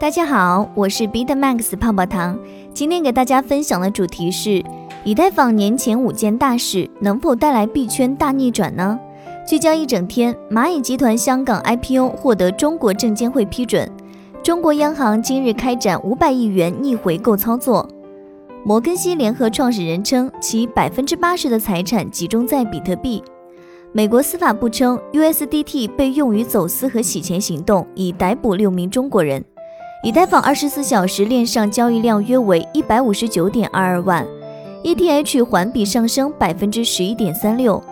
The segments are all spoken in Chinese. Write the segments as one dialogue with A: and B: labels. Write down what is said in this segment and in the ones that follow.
A: 大家好，我是 BitMax 泡泡糖。今天给大家分享的主题是以太坊年前五件大事能否带来币圈大逆转呢？聚焦一整天，蚂蚁集团香港 IPO 获得中国证监会批准。中国央行今日开展五百亿元逆回购操作。摩根西联合创始人称，其百分之八十的财产集中在比特币。美国司法部称，USDT 被用于走私和洗钱行动，已逮捕六名中国人。以太坊二十四小时链上交易量约为一百五十九点二二万，ETH 环比上升百分之十一点三六。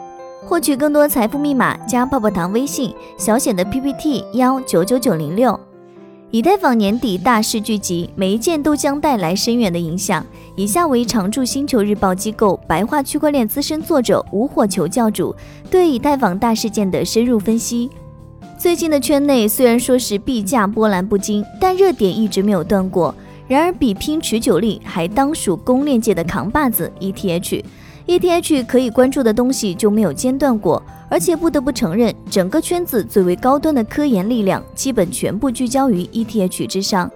A: 获取更多财富密码，加泡泡糖微信小写的 PPT 幺九九九零六。以太坊年底大事聚集，每一件都将带来深远的影响。以下为常驻星球日报机构白话区块链资深作者吴火球教主对以太坊大事件的深入分析。最近的圈内虽然说是币价波澜不惊，但热点一直没有断过。然而比拼持久力，还当属公链界的扛把子 ETH。ETH 可以关注的东西就没有间断过，而且不得不承认，整个圈子最为高端的科研力量基本全部聚焦于 ETH 之上。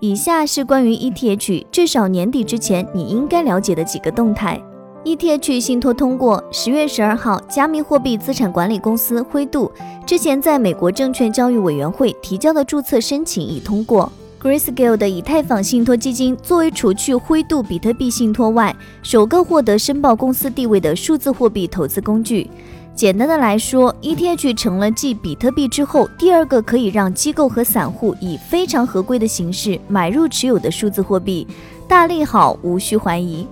A: 以下是关于 ETH 至少年底之前你应该了解的几个动态。ETH 信托通过，十月十二号，加密货币资产管理公司灰度之前在美国证券交易委员会提交的注册申请已通过。Grayscale 的以太坊信托基金作为除去灰度比特币信托外首个获得申报公司地位的数字货币投资工具。简单的来说，ETH 成了继比特币之后第二个可以让机构和散户以非常合规的形式买入持有的数字货币，大利好，无需怀疑。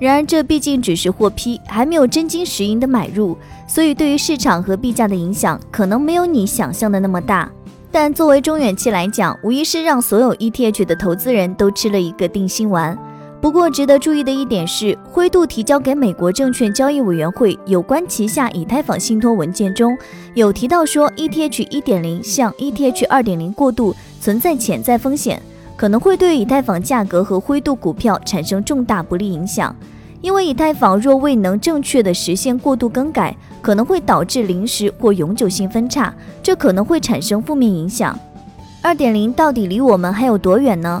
A: 然而，这毕竟只是获批，还没有真金实银的买入，所以对于市场和币价的影响可能没有你想象的那么大。但作为中远期来讲，无疑是让所有 ETH 的投资人都吃了一个定心丸。不过，值得注意的一点是，灰度提交给美国证券交易委员会有关旗下以太坊信托文件中有提到说，ETH 1.0向 ETH 2.0过渡存在潜在风险。可能会对以太坊价格和灰度股票产生重大不利影响，因为以太坊若未能正确的实现过度更改，可能会导致临时或永久性分叉，这可能会产生负面影响。二点零到底离我们还有多远呢？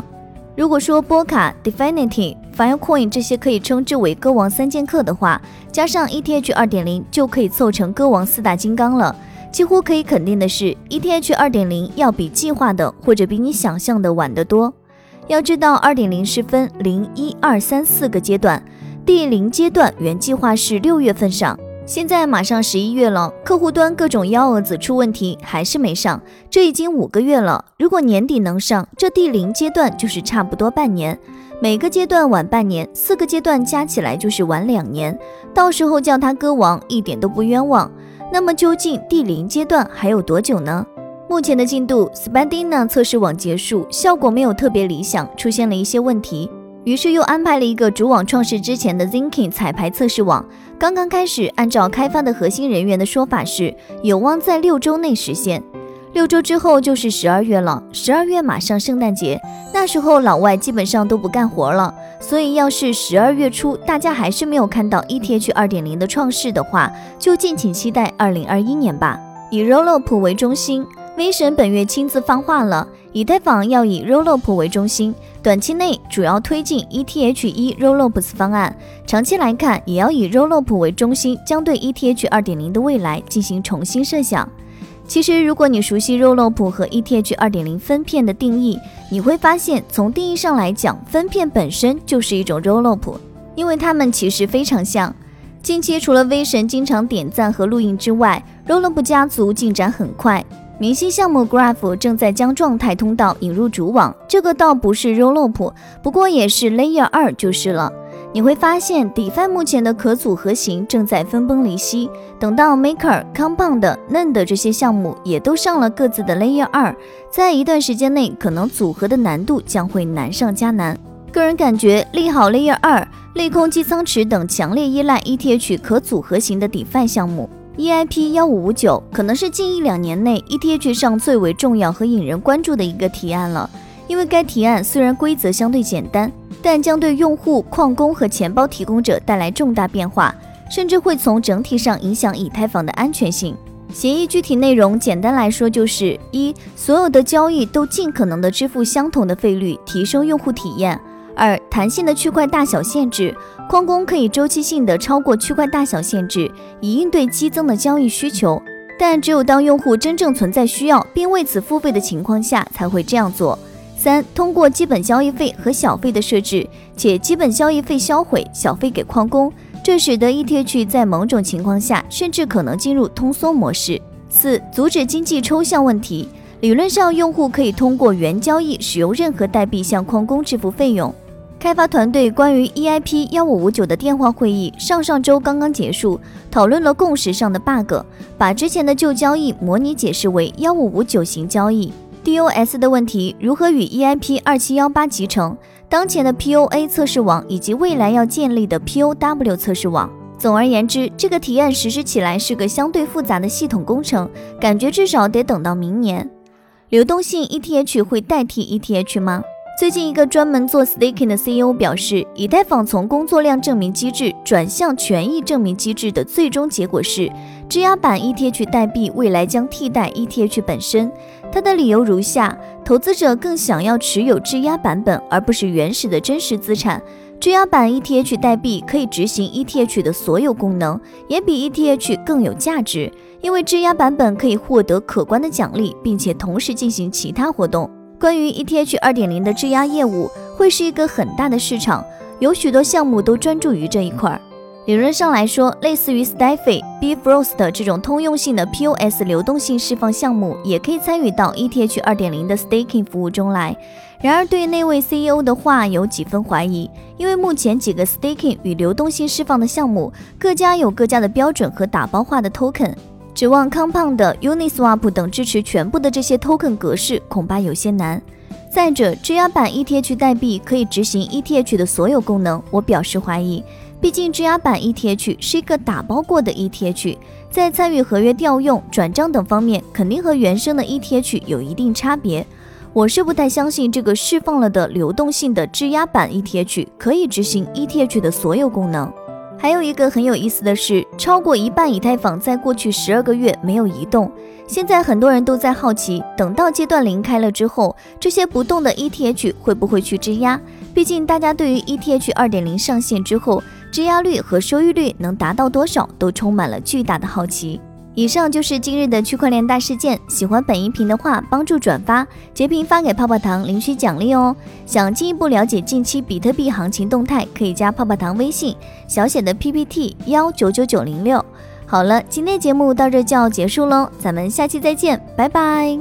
A: 如果说波卡、Definity、Filecoin 这些可以称之为歌王三剑客的话，加上 ETH 二点零就可以凑成歌王四大金刚了。几乎可以肯定的是，ETH 二点零要比计划的或者比你想象的晚得多。要知道，二点零是分零一二三四个阶段，第零阶段原计划是六月份上，现在马上十一月了，客户端各种幺蛾子出问题，还是没上。这已经五个月了，如果年底能上，这第零阶段就是差不多半年，每个阶段晚半年，四个阶段加起来就是晚两年。到时候叫他歌王一点都不冤枉。那么究竟第零阶段还有多久呢？目前的进度，Spendina 测试网结束，效果没有特别理想，出现了一些问题，于是又安排了一个主网创世之前的 Zinking 彩排测试网，刚刚开始，按照开发的核心人员的说法是，有望在六周内实现。六周之后就是十二月了，十二月马上圣诞节，那时候老外基本上都不干活了，所以要是十二月初大家还是没有看到 ETH 二点零的创世的话，就敬请期待二零二一年吧。以 Rollup 为中心，V 神本月亲自放话了，以太坊要以 Rollup 为中心，短期内主要推进 ETH 一 Rollups 方案，长期来看也要以 Rollup 为中心，将对 ETH 二点零的未来进行重新设想。其实，如果你熟悉 Rollup 和 ETH 二点零分片的定义，你会发现，从定义上来讲，分片本身就是一种 Rollup，因为它们其实非常像。近期除了 V 神经常点赞和录音之外，Rollup 家族进展很快，明星项目 Graph 正在将状态通道引入主网，这个倒不是 Rollup，不过也是 Layer 二就是了。你会发现，DeFi 目前的可组合型正在分崩离析。等到 Maker、Compound、None 的这些项目也都上了各自的 Layer 二，在一段时间内，可能组合的难度将会难上加难。个人感觉利好 Layer 二、利空基仓池等强烈依赖 ETH 可组合型的 DeFi 项目。EIP 幺五五九可能是近一两年内 ETH 上最为重要和引人关注的一个提案了，因为该提案虽然规则相对简单。但将对用户、矿工和钱包提供者带来重大变化，甚至会从整体上影响以太坊的安全性。协议具体内容简单来说就是一，所有的交易都尽可能的支付相同的费率，提升用户体验。二、弹性的区块大小限制，矿工可以周期性的超过区块大小限制，以应对激增的交易需求。但只有当用户真正存在需要并为此付费的情况下，才会这样做。三、通过基本交易费和小费的设置，且基本交易费销毁，小费给矿工，这使得 ETH 在某种情况下甚至可能进入通缩模式。四、阻止经济抽象问题，理论上用户可以通过原交易使用任何代币向矿工支付费用。开发团队关于 EIP 幺五五九的电话会议上上周刚刚结束，讨论了共识上的 bug，把之前的旧交易模拟解释为幺五五九型交易。DOS 的问题如何与 EIP 二七幺八集成？当前的 POA 测试网以及未来要建立的 POW 测试网。总而言之，这个提案实施起来是个相对复杂的系统工程，感觉至少得等到明年。流动性 ETH 会代替 ETH 吗？最近，一个专门做 staking 的 CEO 表示，以太坊从工作量证明机制转向权益证明机制的最终结果是，质押版 ETH 代币未来将替代 ETH 本身。他的理由如下：投资者更想要持有质押版本，而不是原始的真实资产。质押版 ETH 代币可以执行 ETH 的所有功能，也比 ETH 更有价值，因为质押版本可以获得可观的奖励，并且同时进行其他活动。关于 ETH 二点零的质押业务，会是一个很大的市场，有许多项目都专注于这一块儿。理论上来说，类似于 Steffi、Bifrost 这种通用性的 POS 流动性释放项目，也可以参与到 ETH 二点零的 staking 服务中来。然而，对那位 CEO 的话有几分怀疑，因为目前几个 staking 与流动性释放的项目，各家有各家的标准和打包化的 token。指望 Compound、Uniswap 等支持全部的这些 token 格式恐怕有些难。再者，质押版 ETH 代币可以执行 ETH 的所有功能，我表示怀疑。毕竟质押版 ETH 是一个打包过的 ETH，在参与合约调用、转账等方面，肯定和原生的 ETH 有一定差别。我是不太相信这个释放了的流动性的质押版 ETH 可以执行 ETH 的所有功能。还有一个很有意思的是，超过一半以太坊在过去十二个月没有移动。现在很多人都在好奇，等到阶段零开了之后，这些不动的 ETH 会不会去质押？毕竟大家对于 ETH 二点零上线之后，质押率和收益率能达到多少，都充满了巨大的好奇。以上就是今日的区块链大事件。喜欢本音频的话，帮助转发截屏发给泡泡糖领取奖励哦。想进一步了解近期比特币行情动态，可以加泡泡糖微信，小写的 PPT 幺九九九零六。好了，今天节目到这就要结束喽，咱们下期再见，拜拜。